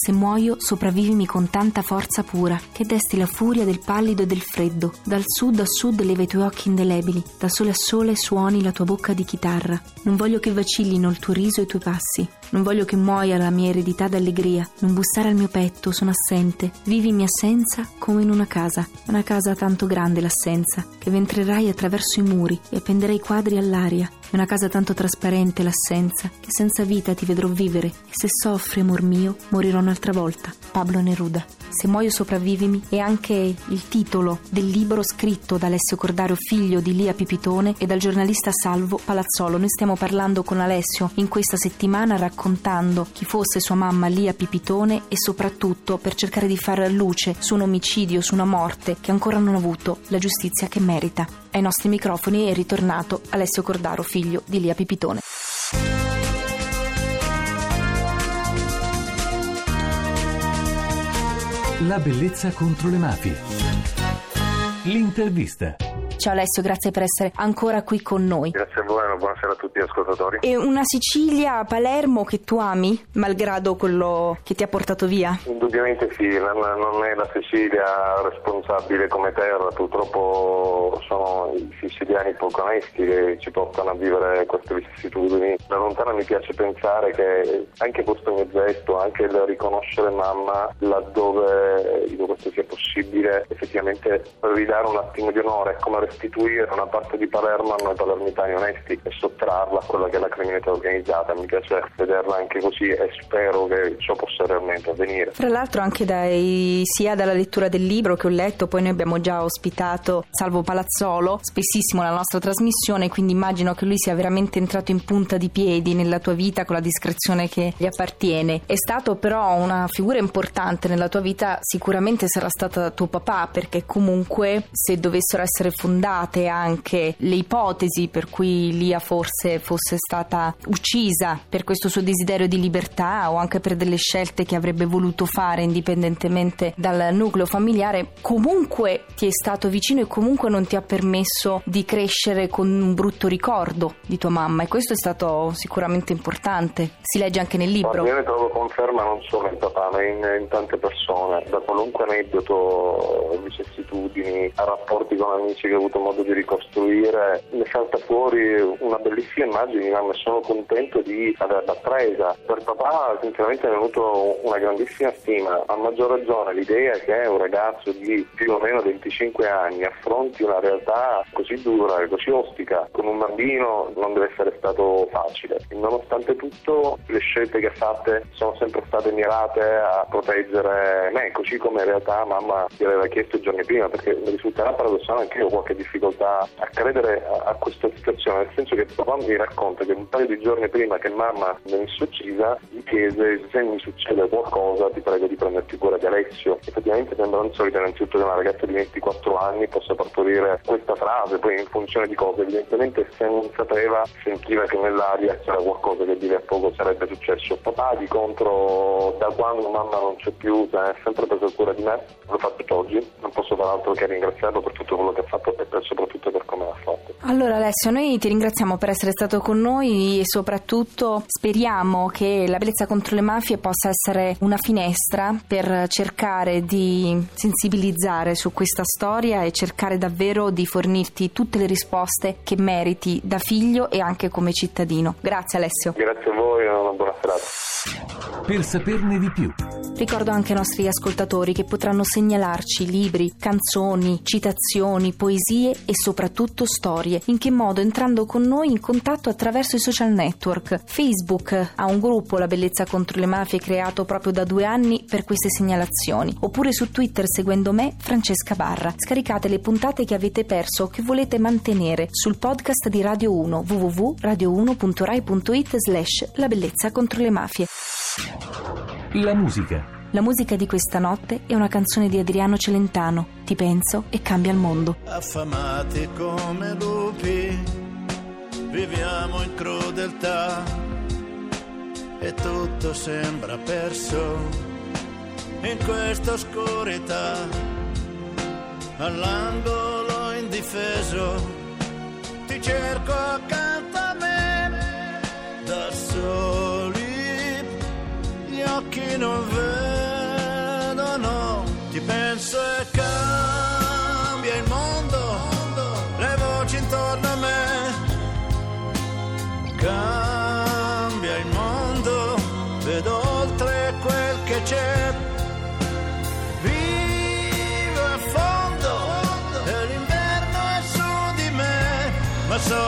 Se muoio, sopravvivimi con tanta forza pura, che desti la furia del pallido e del freddo. Dal sud a sud leva i tuoi occhi indelebili, da sole a sole suoni la tua bocca di chitarra. Non voglio che vacillino il tuo riso e i tuoi passi. Non voglio che muoia la mia eredità d'allegria. Non bussare al mio petto, sono assente. Vivi mia assenza come in una casa. Una casa tanto grande l'assenza, che ventrerai attraverso i muri e appenderai quadri all'aria. È una casa tanto trasparente l'assenza, che senza vita ti vedrò vivere. E se soffri, amor mio, morirò un'altra volta. Pablo Neruda. Se muoio sopravvivimi è anche il titolo del libro scritto da Alessio Cordario, figlio di Lia Pipitone e dal giornalista Salvo Palazzolo. Noi stiamo parlando con Alessio in questa settimana raccontando chi fosse sua mamma Lia Pipitone e soprattutto per cercare di fare luce su un omicidio, su una morte che ancora non ha avuto la giustizia che merita. Ai nostri microfoni è ritornato Alessio Cordaro, figlio di Lia Pipitone. La bellezza contro le mafie. L'intervista. Ciao Alessio, grazie per essere ancora qui con noi. Grazie a voi, buonasera a tutti gli ascoltatori. E una Sicilia, Palermo che tu ami, malgrado quello che ti ha portato via? Indubbiamente sì, non è la Sicilia responsabile come terra, purtroppo i siciliani poco onesti che ci portano a vivere queste vicissitudini. Da lontano mi piace pensare che anche questo mio gesto, anche il riconoscere mamma laddove questo sia possibile, effettivamente ridare un attimo di onore, come restituire una parte di Palermo a noi palermitani onesti e sottrarla a quella che è la criminalità organizzata. Mi piace vederla anche così e spero che ciò possa realmente avvenire. Fra l'altro anche dai, sia dalla lettura del libro che ho letto, poi noi abbiamo già ospitato Salvo Palazzolo, spessissimo nella nostra trasmissione, quindi immagino che lui sia veramente entrato in punta di piedi nella tua vita con la discrezione che gli appartiene. È stato però una figura importante nella tua vita, sicuramente sarà stata tuo papà, perché comunque se dovessero essere fondate anche le ipotesi per cui Lia forse fosse stata uccisa per questo suo desiderio di libertà o anche per delle scelte che avrebbe voluto fare indipendentemente dal nucleo familiare, comunque ti è stato vicino e comunque non ti ha permesso di crescere con un brutto ricordo di tua mamma e questo è stato sicuramente importante. Si legge anche nel libro. io ne trovo conferma non solo in papà ma in, in tante persone, da qualunque aneddoto, vicissitudini, rapporti con amici che ho avuto modo di ricostruire, ne salta fuori una bellissima immagine, ma sono contento di averla presa. Per papà sinceramente è venuto una grandissima stima, a maggior ragione l'idea che un ragazzo di più o meno 25 anni affronti una realtà così dura e così ostica con un bambino non deve essere stato facile. Nonostante tutto le scelte che ha fatte sono sempre state mirate a proteggere me, così come in realtà mamma ti aveva chiesto giorni prima, perché mi risulterà paradossale anche io qualche difficoltà a credere a, a, questa situazione, nel senso che papà mi racconta che un paio di giorni prima che mamma venisse uccisa gli chiese se mi succede qualcosa ti prego di prenderti cura di Alessio. Effettivamente sembra insolito innanzitutto che una ragazza di 24 anni possa partorire questa frase, poi in funzione di cosa, evidentemente se non sapeva sentiva che nell'aria c'era qualcosa che di lì a poco sarebbe successo. Papà di contro da quando mamma non c'è più è sempre preso cura di me, l'ho fatto oggi, non posso far altro che ringraziarlo per tutto quello che ha fatto e per, soprattutto per come l'ha fatto. Allora Alessio, noi ti ringraziamo per essere stato con noi e soprattutto speriamo che la bellezza contro le mafie possa essere una finestra per cercare di sensibilizzare su questa storia e cercare davvero di fornirti tutte le risposte che meriti da figlio e anche come cittadino. Grazie Alessio. Grazie a voi e una buona serata. Per saperne di più Ricordo anche ai nostri ascoltatori che potranno segnalarci libri, canzoni, citazioni, poesie e soprattutto storie. In che modo? Entrando con noi in contatto attraverso i social network. Facebook ha un gruppo La Bellezza contro le Mafie creato proprio da due anni per queste segnalazioni. Oppure su Twitter seguendo me, Francesca Barra. Scaricate le puntate che avete perso o che volete mantenere sul podcast di Radio 1 www.radio1.rai.it slash La Bellezza contro le Mafie. La musica. La musica di questa notte è una canzone di Adriano Celentano. Ti penso e cambia il mondo. Affamati come lupi, viviamo in crudeltà. e tutto sembra perso in questa oscurità. All'angolo indifeso ti cerco accanto a me da soli gli occhi non vedono ti penso e me ma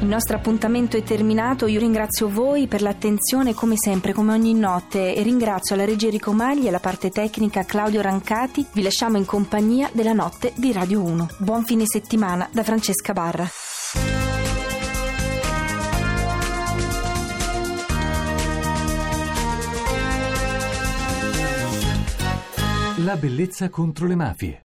Il nostro appuntamento è terminato, io ringrazio voi per l'attenzione come sempre, come ogni notte e ringrazio la regia Enrico Magli e la parte tecnica Claudio Rancati. Vi lasciamo in compagnia della notte di Radio 1. Buon fine settimana da Francesca Barra. La bellezza contro le mafie.